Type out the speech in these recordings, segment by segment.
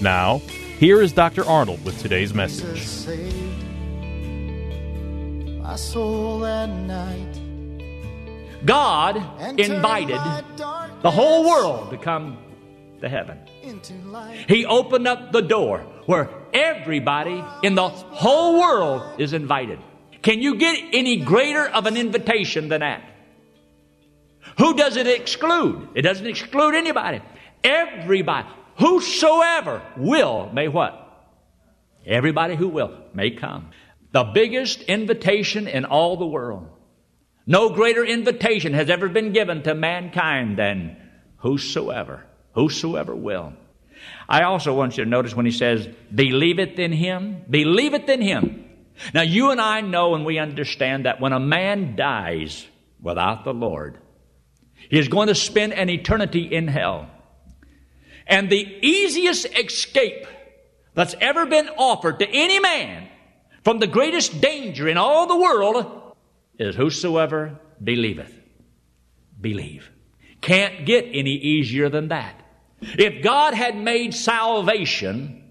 Now, here is Dr. Arnold with today's message. My soul that night God invited the whole world to come to heaven. He opened up the door where everybody in the whole world is invited. Can you get any greater of an invitation than that? Who does it exclude? It doesn't exclude anybody. Everybody, whosoever will, may what? Everybody who will may come. The biggest invitation in all the world. No greater invitation has ever been given to mankind than whosoever, whosoever will. I also want you to notice when he says, believeth in him, believeth in him. Now you and I know and we understand that when a man dies without the Lord, he is going to spend an eternity in hell. And the easiest escape that's ever been offered to any man from the greatest danger in all the world is whosoever believeth. Believe. Can't get any easier than that. If God had made salvation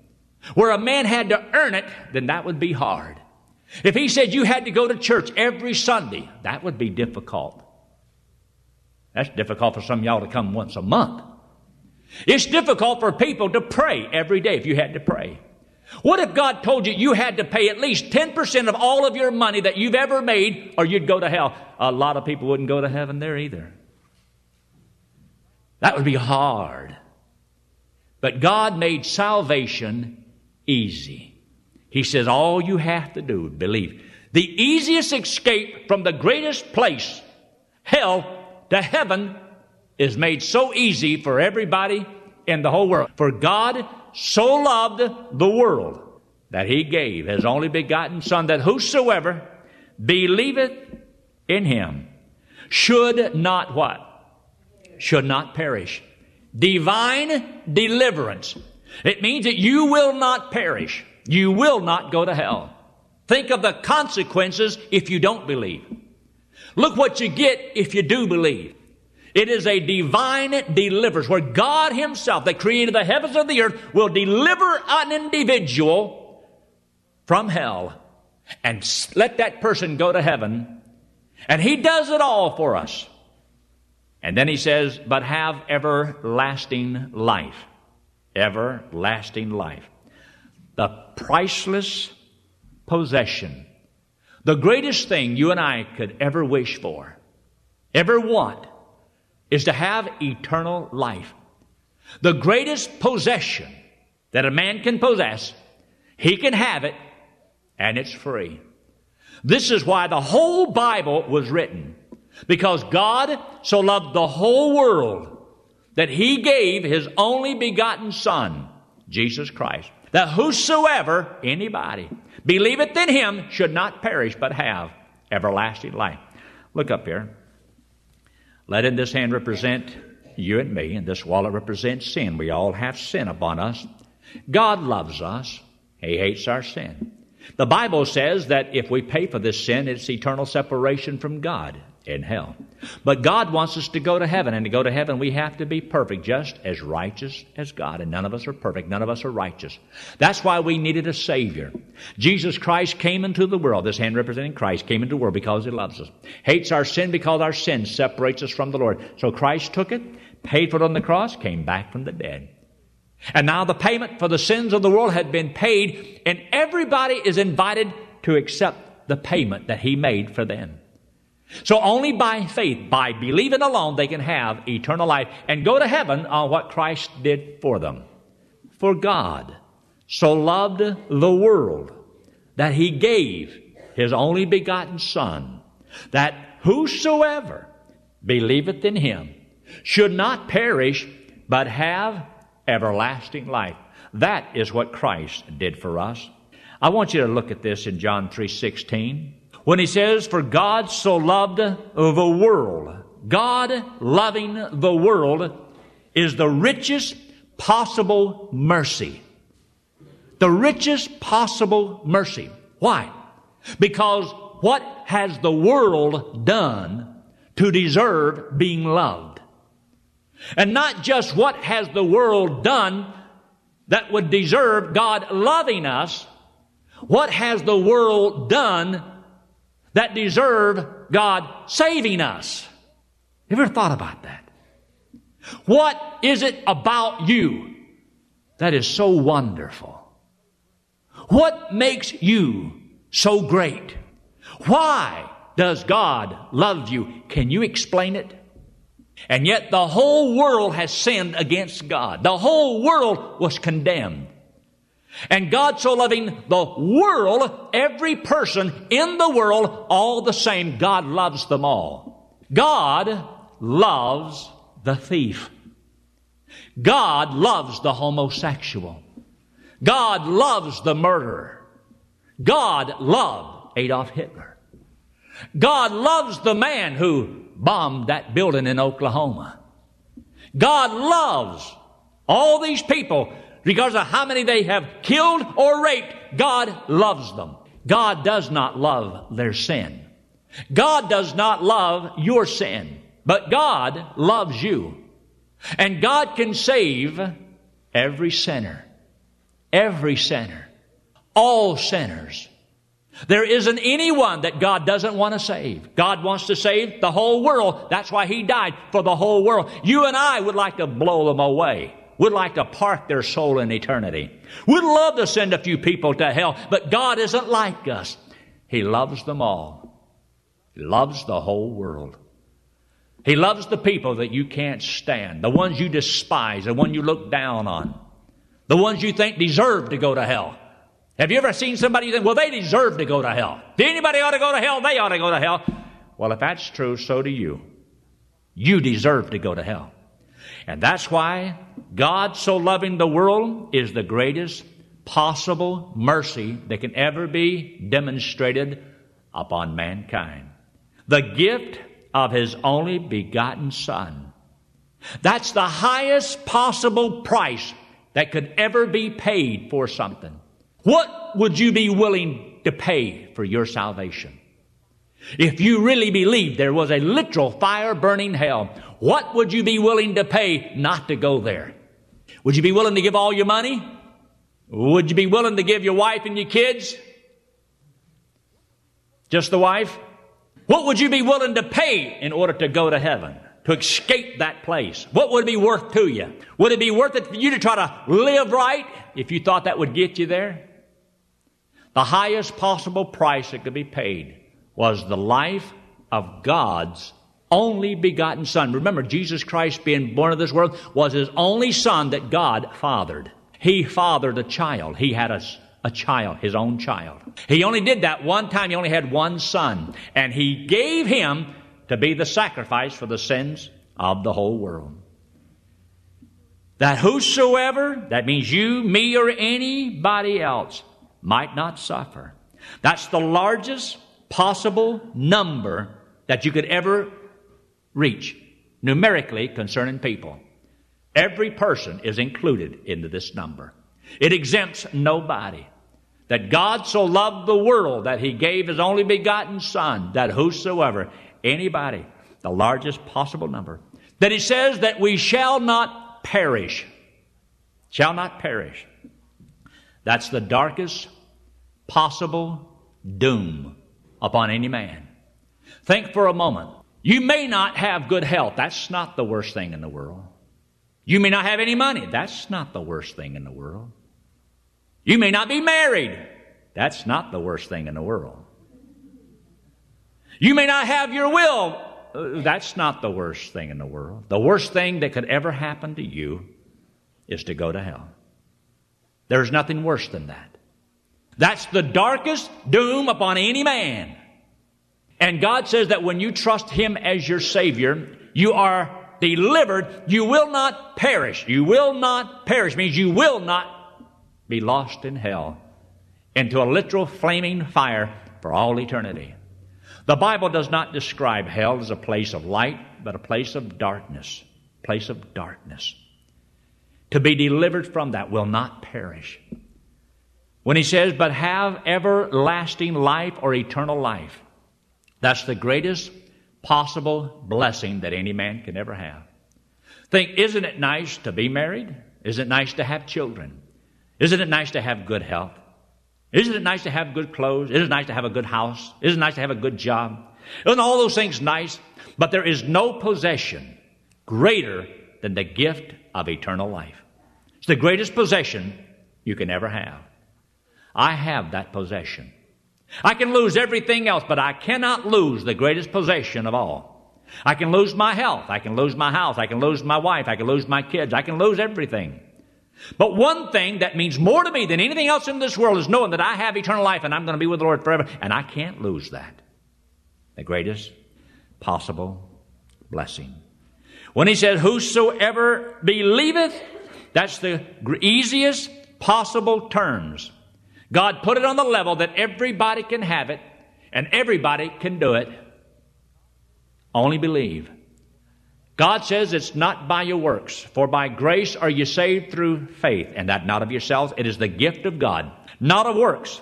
where a man had to earn it, then that would be hard. If he said you had to go to church every Sunday, that would be difficult. That's difficult for some y'all to come once a month. It's difficult for people to pray every day if you had to pray. What if God told you you had to pay at least 10% of all of your money that you've ever made or you'd go to hell? A lot of people wouldn't go to heaven there either. That would be hard. But God made salvation easy. He says all you have to do is believe. The easiest escape from the greatest place, hell, to heaven is made so easy for everybody in the whole world. For God so loved the world that he gave his only begotten Son, that whosoever believeth in him should not what? Should not perish. Divine deliverance. It means that you will not perish. You will not go to hell. Think of the consequences if you don't believe. Look what you get if you do believe. It is a divine deliverance where God Himself, that created the heavens and the earth, will deliver an individual from hell and let that person go to heaven. And He does it all for us. And then He says, but have everlasting life. Everlasting life. The priceless possession. The greatest thing you and I could ever wish for, ever want, is to have eternal life. The greatest possession that a man can possess, he can have it, and it's free. This is why the whole Bible was written. Because God so loved the whole world that he gave his only begotten Son, Jesus Christ, that whosoever, anybody, believeth in him should not perish but have everlasting life. Look up here. Let in this hand represent you and me, and this wallet represents sin. We all have sin upon us. God loves us. He hates our sin. The Bible says that if we pay for this sin, it's eternal separation from God in hell. But God wants us to go to heaven, and to go to heaven, we have to be perfect, just as righteous as God. And none of us are perfect. None of us are righteous. That's why we needed a Savior. Jesus Christ came into the world. This hand representing Christ came into the world because He loves us. Hates our sin because our sin separates us from the Lord. So Christ took it, paid for it on the cross, came back from the dead. And now the payment for the sins of the world had been paid, and everybody is invited to accept the payment that He made for them. So only by faith, by believing alone, they can have eternal life and go to heaven on what Christ did for them. For God so loved the world that He gave His only begotten Son, that whosoever believeth in Him should not perish, but have everlasting life. That is what Christ did for us. I want you to look at this in John 3:16. When he says, "For God so loved the world." God loving the world is the richest possible mercy. The richest possible mercy. Why? Because what has the world done to deserve being loved? And not just what has the world done that would deserve God loving us, what has the world done that deserve God saving us? Have you ever thought about that? What is it about you that is so wonderful? What makes you so great? Why does God love you? Can you explain it? And yet the whole world has sinned against God. The whole world was condemned. And God so loving the world, every person in the world, all the same, God loves them all. God loves the thief. God loves the homosexual. God loves the murderer. God loved Adolf Hitler. God loves the man who bombed that building in Oklahoma. God loves all these people, regardless of how many they have killed or raped. God loves them. God does not love their sin. God does not love your sin, but God loves you. And God can save every sinner. Every sinner. All sinners. There isn't anyone that God doesn't want to save. God wants to save the whole world. That's why He died for the whole world. You and I would like to blow them away. Would like to park their soul in eternity. Would love to send a few people to hell, but God isn't like us. He loves them all. He loves the whole world. He loves the people that you can't stand, the ones you despise, the ones you look down on, the ones you think deserve to go to hell. Have you ever seen somebody think, well, they deserve to go to hell? If anybody ought to go to hell, they ought to go to hell. Well, if that's true, so do you. You deserve to go to hell. And that's why God so loving the world is the greatest possible mercy that can ever be demonstrated upon mankind. The gift of His only begotten Son. That's the highest possible price that could ever be paid for something. What would you be willing to pay for your salvation? If you really believed there was a literal fire burning hell, what would you be willing to pay not to go there? Would you be willing to give all your money? Would you be willing to give your wife and your kids? Just the wife? What would you be willing to pay in order to go to heaven? To escape that place? What would it be worth to you? Would it be worth it for you to try to live right if you thought that would get you there? The highest possible price that could be paid was the life of God's only begotten Son. Remember, Jesus Christ being born of this world was His only Son that God fathered. He fathered a child. He had a, a child, His own child. He only did that one time. He only had one Son. And He gave Him to be the sacrifice for the sins of the whole world. That whosoever, that means you, me, or anybody else, might not suffer. That's the largest possible number that you could ever reach numerically concerning people. Every person is included into this number. It exempts nobody. That God so loved the world that he gave his only begotten Son, that whosoever, anybody, the largest possible number, that he says that we shall not perish. Shall not perish. That's the darkest possible doom upon any man. Think for a moment. You may not have good health. That's not the worst thing in the world. You may not have any money. That's not the worst thing in the world. You may not be married. That's not the worst thing in the world. You may not have your will. Uh, that's not the worst thing in the world. The worst thing that could ever happen to you is to go to hell. There's nothing worse than that. That's the darkest doom upon any man. And God says that when you trust Him as your Savior, you are delivered. You will not perish. You will not perish means you will not be lost in hell into a literal flaming fire for all eternity. The Bible does not describe hell as a place of light, but a place of darkness. Place of darkness. To be delivered from that will not perish. When he says, but have everlasting life or eternal life, that's the greatest possible blessing that any man can ever have. Think, isn't it nice to be married? Isn't it nice to have children? Isn't it nice to have good health? Isn't it nice to have good clothes? Isn't it nice to have a good house? Isn't it nice to have a good job? Isn't all those things nice? But there is no possession greater than the gift of eternal life. It's the greatest possession you can ever have. I have that possession. I can lose everything else, but I cannot lose the greatest possession of all. I can lose my health. I can lose my house. I can lose my wife. I can lose my kids. I can lose everything. But one thing that means more to me than anything else in this world is knowing that I have eternal life and I'm going to be with the Lord forever, and I can't lose that. The greatest possible blessing. When he says, Whosoever believeth, that's the easiest possible terms. God put it on the level that everybody can have it and everybody can do it. Only believe. God says it's not by your works, for by grace are you saved through faith, and that not of yourselves, it is the gift of God, not of works,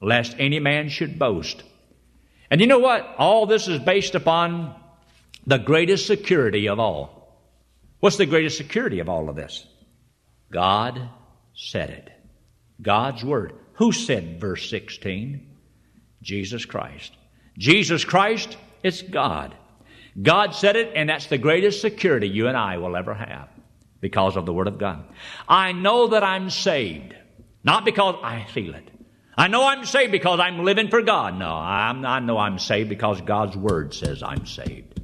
lest any man should boast. And you know what? All this is based upon the greatest security of all. What's the greatest security of all of this? God said it. God's Word. Who said verse 16? Jesus Christ. Jesus Christ, it's God. God said it, and that's the greatest security you and I will ever have because of the Word of God. I know that I'm saved, not because I feel it. I know I'm saved because I'm living for God. No, I'm, I know I'm saved because God's Word says I'm saved.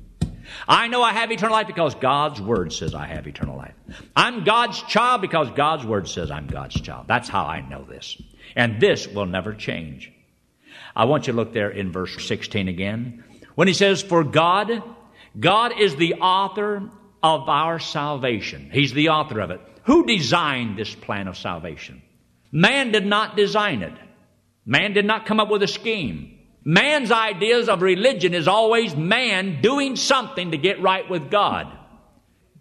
I know I have eternal life because God's Word says I have eternal life. I'm God's child because God's Word says I'm God's child. That's how I know this. And this will never change. I want you to look there in verse 16 again. When he says, For God God is the author of our salvation. He's the author of it. Who designed this plan of salvation? Man did not design it. Man did not come up with a scheme. Man's ideas of religion is always man doing something to get right with God.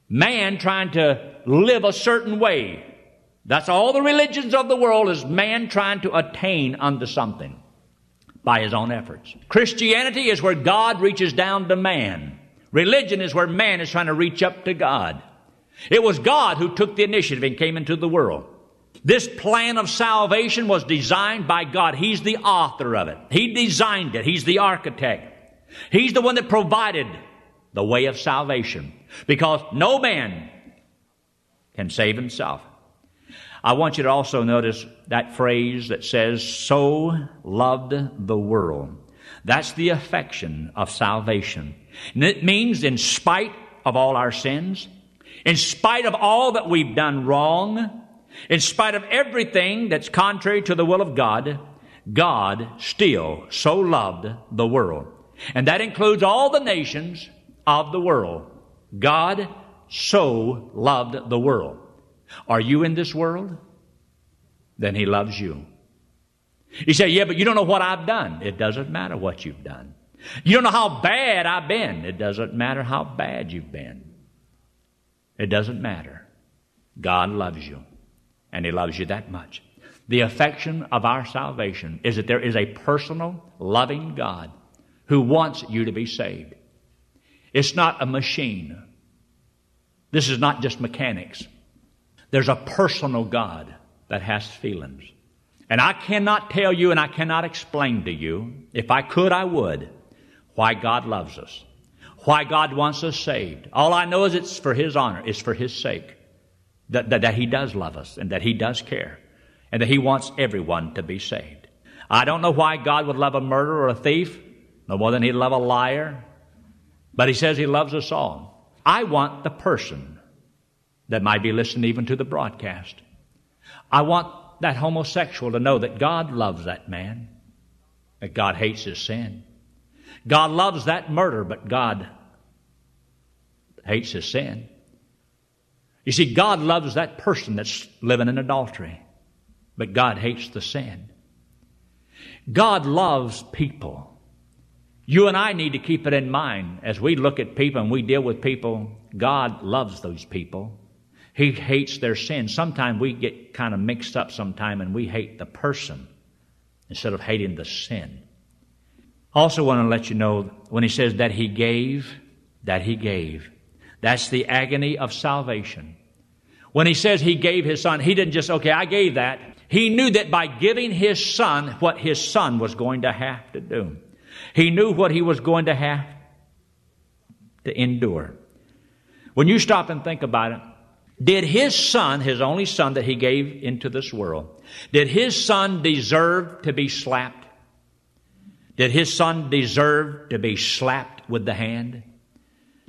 Man trying to live a certain way. That's all the religions of the world is man trying to attain unto something by his own efforts. Christianity is where God reaches down to man Religion is where man is trying to reach up to God. It was God who took the initiative and came into the world. This plan of salvation was designed by God. He's the author of it. He designed it. He's the architect. He's the one that provided the way of salvation because no man can save himself. I want you to also notice that phrase that says, so loved the world. That's the affection of salvation. And it means in spite of all our sins, in spite of all that we've done wrong, in spite of everything that's contrary to the will of God, God still so loved the world. And that includes all the nations of the world. God so loved the world. Are you in this world? Then He loves you. You say, yeah, but you don't know what I've done. It doesn't matter what you've done. You don't know how bad I've been. It doesn't matter how bad you've been. It doesn't matter. God loves you, and He loves you that much. The affection of our salvation is that there is a personal, loving God who wants you to be saved. It's not a machine. This is not just mechanics. There's a personal God that has feelings. And I cannot tell you and I cannot explain to you, if I could, I would, why God loves us, why God wants us saved. All I know is it's for His honor, it's for His sake. that, that, that He does love us and that He does care and that He wants everyone to be saved. I don't know why God would love a murderer or a thief no more than He'd love a liar, but He says He loves us all. I want the person that might be listening even to the broadcast. I want that homosexual to know that God loves that man, that God hates his sin. God loves that murder, but God hates his sin. You see, God loves that person that's living in adultery, but God hates the sin. God loves people. You and I need to keep it in mind as we look at people and we deal with people. God loves those people. He hates their sin. Sometimes we get kind of mixed up sometime and we hate the person instead of hating the sin. Also want to let you know when he says that he gave, that he gave. That's the agony of salvation. When he says he gave his son, he didn't just, okay, I gave that. He knew that by giving his son what his son was going to have to do. He knew what he was going to have to endure. When you stop and think about it, did his son, his only son that he gave into this world, did his son deserve to be slapped? Did his son deserve to be slapped with the hand?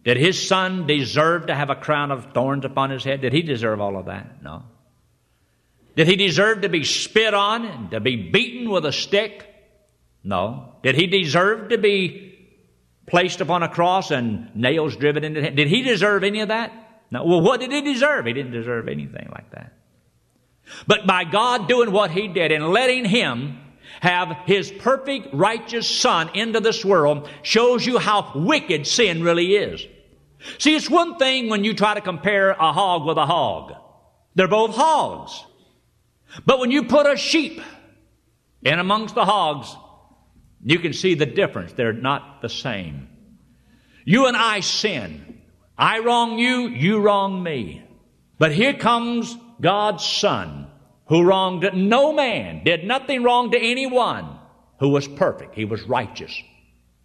Did his son deserve to have a crown of thorns upon his head? Did he deserve all of that? No. Did he deserve to be spit on and to be beaten with a stick? No. Did he deserve to be placed upon a cross and nails driven into him? Did he deserve any of that? No. Well, what did he deserve? He didn't deserve anything like that. But by God doing what he did and letting him have his perfect righteous son into this world shows you how wicked sin really is. See, it's one thing when you try to compare a hog with a hog. They're both hogs. But when you put a sheep in amongst the hogs, you can see the difference. They're not the same. You and I sin. I wrong you, you wrong me. But here comes God's Son, who wronged no man, did nothing wrong to anyone, who was perfect. He was righteous,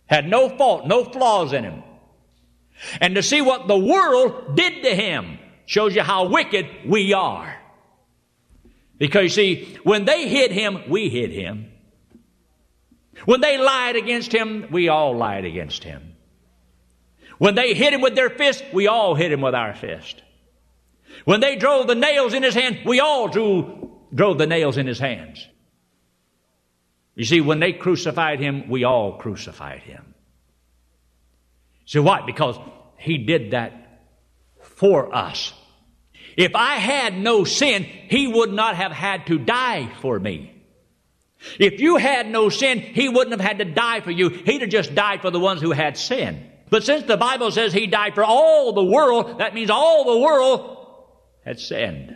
had no fault, no flaws in him. And to see what the world did to him shows you how wicked we are. Because you see, when they hid him, we hid him. When they lied against him, we all lied against him. When they hit him with their fist, we all hit him with our fist. When they drove the nails in his hand, we all drew, drove the nails in his hands. You see, when they crucified him, we all crucified him. So why? Because he did that for us. If I had no sin, he would not have had to die for me. If you had no sin, he wouldn't have had to die for you. He'd have just died for the ones who had sin. But since the Bible says he died for all the world, that means all the world had sinned.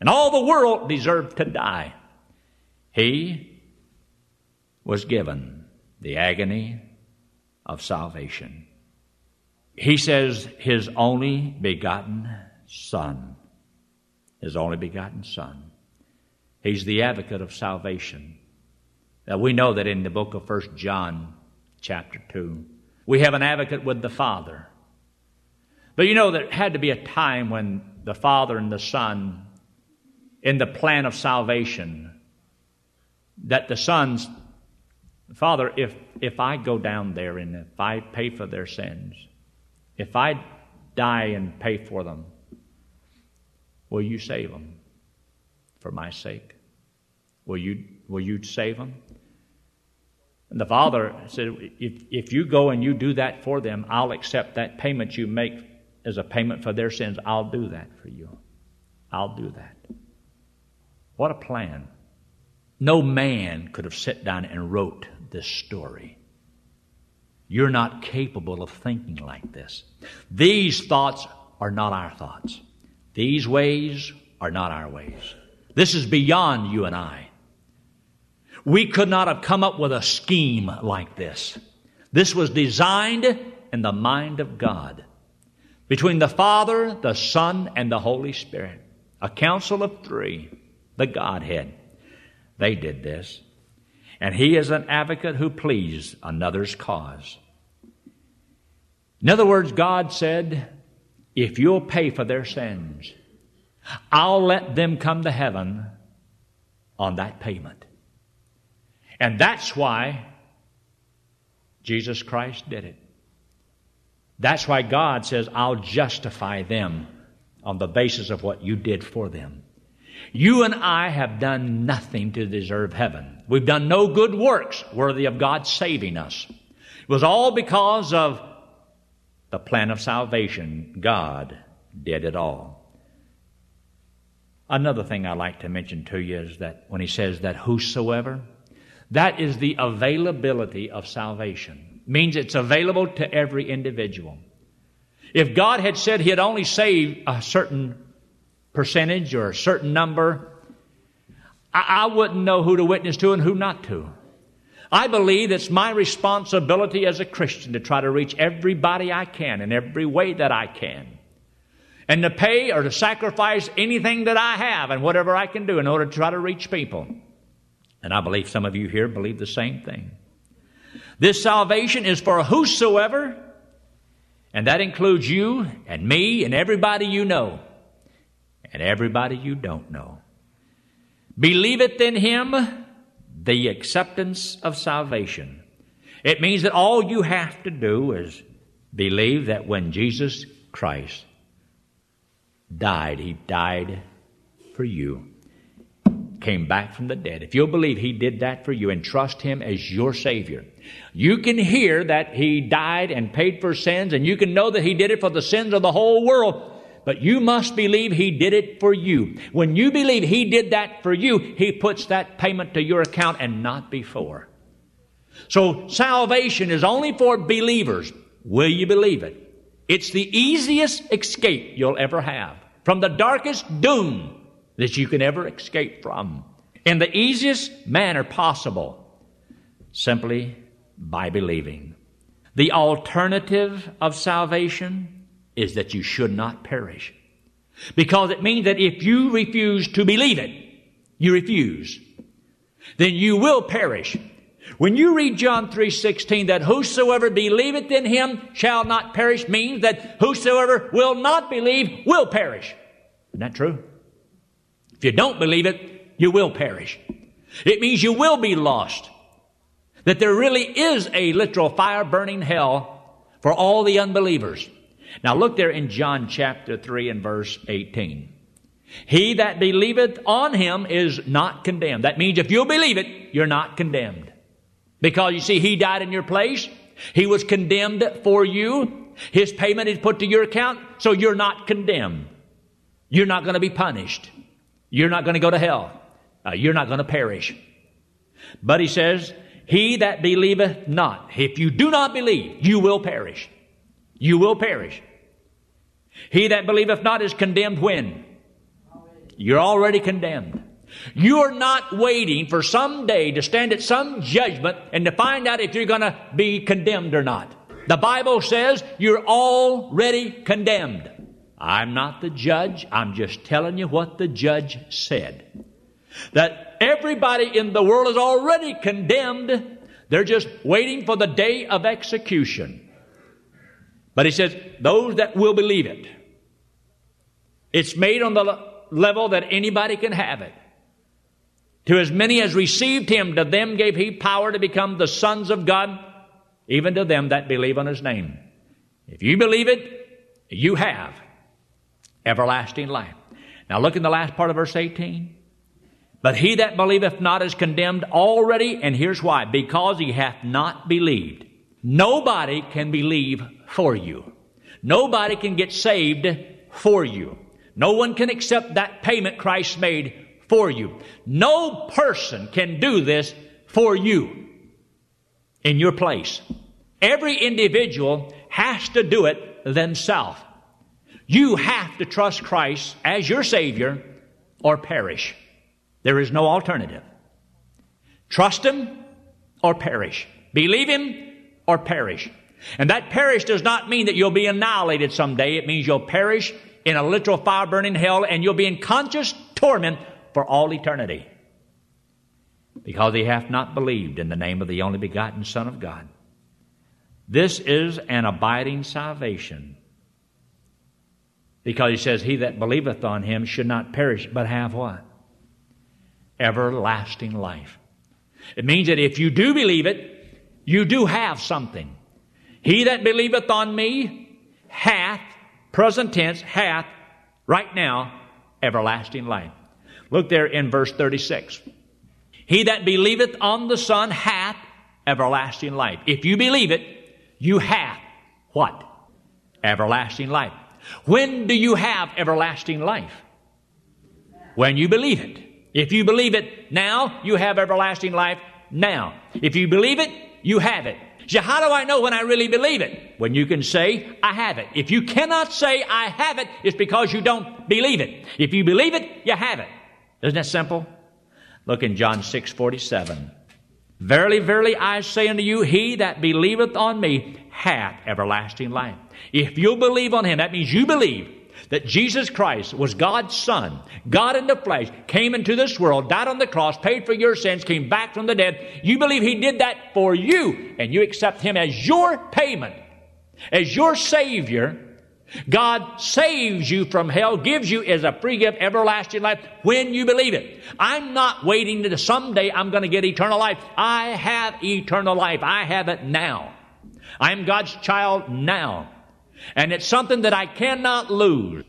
And all the world deserved to die. He was given the agony of salvation. He says his only begotten Son. His only begotten Son. He's the advocate of salvation. Now we know that in the book of First John, chapter 2, we have an advocate with the Father. But you know, there had to be a time when the Father and the Son, in the plan of salvation, that the Son's Father, if, if I go down there and if I pay for their sins, if I die and pay for them, will you save them for my sake? Will you, will you save them? And the father said, if, if you go and you do that for them, I'll accept that payment you make as a payment for their sins. I'll do that for you. I'll do that. What a plan. No man could have sat down and wrote this story. You're not capable of thinking like this. These thoughts are not our thoughts. These ways are not our ways. This is beyond you and I. We could not have come up with a scheme like this. This was designed in the mind of God between the Father, the Son, and the Holy Spirit. A council of three, the Godhead. They did this. And He is an advocate who pleads another's cause. In other words, God said, if you'll pay for their sins, I'll let them come to heaven on that payment. And that's why Jesus Christ did it. That's why God says, I'll justify them on the basis of what you did for them. You and I have done nothing to deserve heaven. We've done no good works worthy of God saving us. It was all because of the plan of salvation. God did it all. Another thing I like to mention to you is that when he says that whosoever, that is the availability of salvation. Means it's available to every individual. If God had said He had only saved a certain percentage or a certain number, I, I wouldn't know who to witness to and who not to. I believe it's my responsibility as a Christian to try to reach everybody I can in every way that I can. And to pay or to sacrifice anything that I have and whatever I can do in order to try to reach people. And I believe some of you here believe the same thing. This salvation is for whosoever, and that includes you and me and everybody you know and everybody you don't know. Believeth in him the acceptance of salvation. It means that all you have to do is believe that when Jesus Christ died, he died for you came back from the dead, if you'll believe He did that for you and trust Him as your Savior, you can hear that He died and paid for sins, and you can know that He did it for the sins of the whole world. But you must believe He did it for you. When you believe He did that for you, He puts that payment to your account and not before. So salvation is only for believers. Will you believe it? It's the easiest escape you'll ever have from the darkest doom that you can ever escape from in the easiest manner possible, simply by believing. The alternative of salvation is that you should not perish. Because it means that if you refuse to believe it, you refuse, then you will perish. When you read John 3:16 that whosoever believeth in him shall not perish means that whosoever will not believe will perish. Isn't that true? If you don't believe it, you will perish. It means you will be lost. That there really is a literal fire burning hell for all the unbelievers. Now look there in John chapter 3 and verse 18. He that believeth on him is not condemned. That means if you'll believe it, you're not condemned. Because you see, he died in your place. He was condemned for you. His payment is put to your account, so you're not condemned. You're not going to be punished. You're not going to go to hell. Uh, you're not going to perish. But he says, He that believeth not, if you do not believe, you will perish. You will perish. He that believeth not is condemned when? You're already condemned. You're not waiting for some day to stand at some judgment and to find out if you're going to be condemned or not. The Bible says you're already condemned. I'm not the judge. I'm just telling you what the judge said. That everybody in the world is already condemned. They're just waiting for the day of execution. But he says, those that will believe it. It's made on the level that anybody can have it. To as many as received him, to them gave he power to become the sons of God, even to them that believe on his name. If you believe it, you have everlasting life. Now look in the last part of verse 18. But he that believeth not is condemned already, and here's why. Because he hath not believed. Nobody can believe for you. Nobody can get saved for you. No one can accept that payment Christ made for you. No person can do this for you in your place. Every individual has to do it themselves. You have to trust Christ as your Savior or perish. There is no alternative. Trust Him or perish. Believe Him or perish. And that perish does not mean that you'll be annihilated someday. It means you'll perish in a literal fire burning hell and you'll be in conscious torment for all eternity. Because he hath not believed in the name of the only begotten Son of God. This is an abiding salvation Because he says, He that believeth on him should not perish, but have what? Everlasting life. It means that if you do believe it, you do have something. He that believeth on me hath, present tense, hath, right now, everlasting life. Look there in verse 36. He that believeth on the Son hath everlasting life. If you believe it, you have what? Everlasting life. When do you have everlasting life? When you believe it. If you believe it now, you have everlasting life now. If you believe it, you have it. So how do I know when I really believe it? When you can say, I have it. If you cannot say, I have it, it's because you don't believe it. If you believe it, you have it. Isn't that simple? Look in John 6 47. Verily, verily, I say unto you, he that believeth on me hath everlasting life. If you believe on him, that means you believe that Jesus Christ was God's Son, God in the flesh, came into this world, died on the cross, paid for your sins, came back from the dead. You believe He did that for you, and you accept Him as your payment, as your Savior. God saves you from hell, gives you as a free gift everlasting life when you believe it. I'm not waiting to someday I'm going to get eternal life. I have eternal life. I have it now. I'm God's child now. And it's something that I cannot lose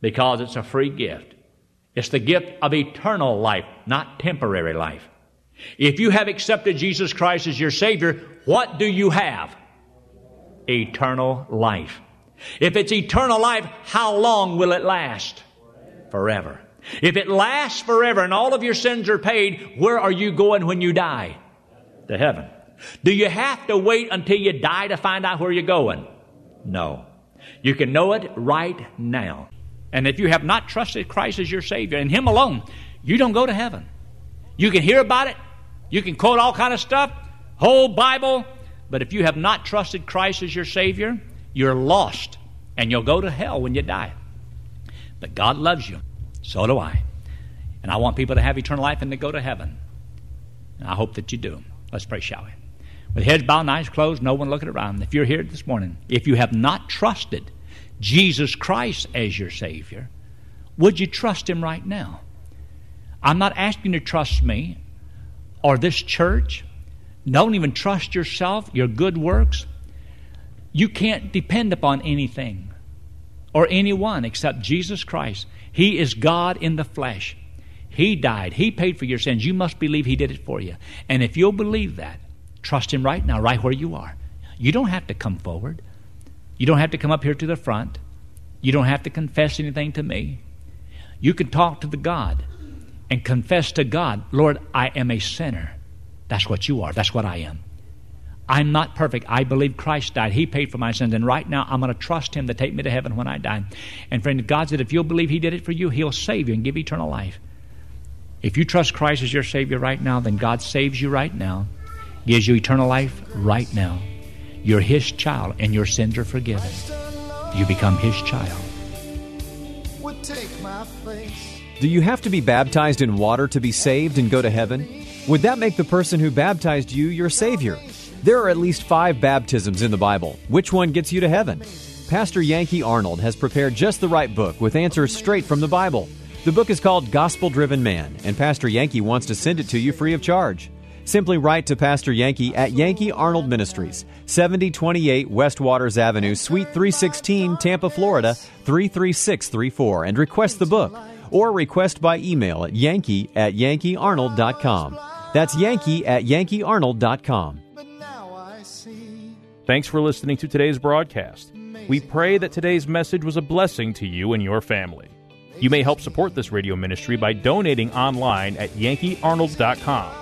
because it's a free gift. It's the gift of eternal life, not temporary life. If you have accepted Jesus Christ as your Savior, what do you have? Eternal life. If it's eternal life, how long will it last? Forever. If it lasts forever and all of your sins are paid, where are you going when you die? To heaven. Do you have to wait until you die to find out where you're going? No. You can know it right now. And if you have not trusted Christ as your Savior and Him alone, you don't go to heaven. You can hear about it. You can quote all kind of stuff, whole Bible. But if you have not trusted Christ as your Savior, you're lost and you'll go to hell when you die. But God loves you. So do I. And I want people to have eternal life and to go to heaven. And I hope that you do. Let's pray, shall we? With heads bowed and eyes closed, no one looking around. If you're here this morning, if you have not trusted Jesus Christ as your Savior, would you trust Him right now? I'm not asking you to trust me or this church. Don't even trust yourself, your good works. You can't depend upon anything or anyone except Jesus Christ. He is God in the flesh. He died. He paid for your sins. You must believe He did it for you. And if you'll believe that, trust Him right now, right where you are. You don't have to come forward. You don't have to come up here to the front. You don't have to confess anything to me. You can talk to the God and confess to God, Lord, I am a sinner. That's what you are. That's what I am. I'm not perfect. I believe Christ died. He paid for my sins. And right now, I'm going to trust Him to take me to heaven when I die. And friend, God said, if you'll believe He did it for you, He'll save you and give eternal life. If you trust Christ as your Savior right now, then God saves you right now, gives you eternal life right now. You're His child, and your sins are forgiven. You become His child. Do you have to be baptized in water to be saved and go to heaven? Would that make the person who baptized you your Savior? There are at least five baptisms in the Bible. Which one gets you to heaven? Pastor Yankee Arnold has prepared just the right book with answers straight from the Bible. The book is called Gospel Driven Man, and Pastor Yankee wants to send it to you free of charge. Simply write to Pastor Yankee at Yankee Arnold Ministries, 7028 West Waters Avenue, Suite 316, Tampa, Florida 33634, and request the book. Or request by email at yankee at yankeearnold.com. That's yankee at yankeearnold.com. Thanks for listening to today's broadcast. We pray that today's message was a blessing to you and your family. You may help support this radio ministry by donating online at yankeearnold.com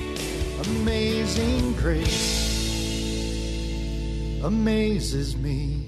Amazing grace amazes me.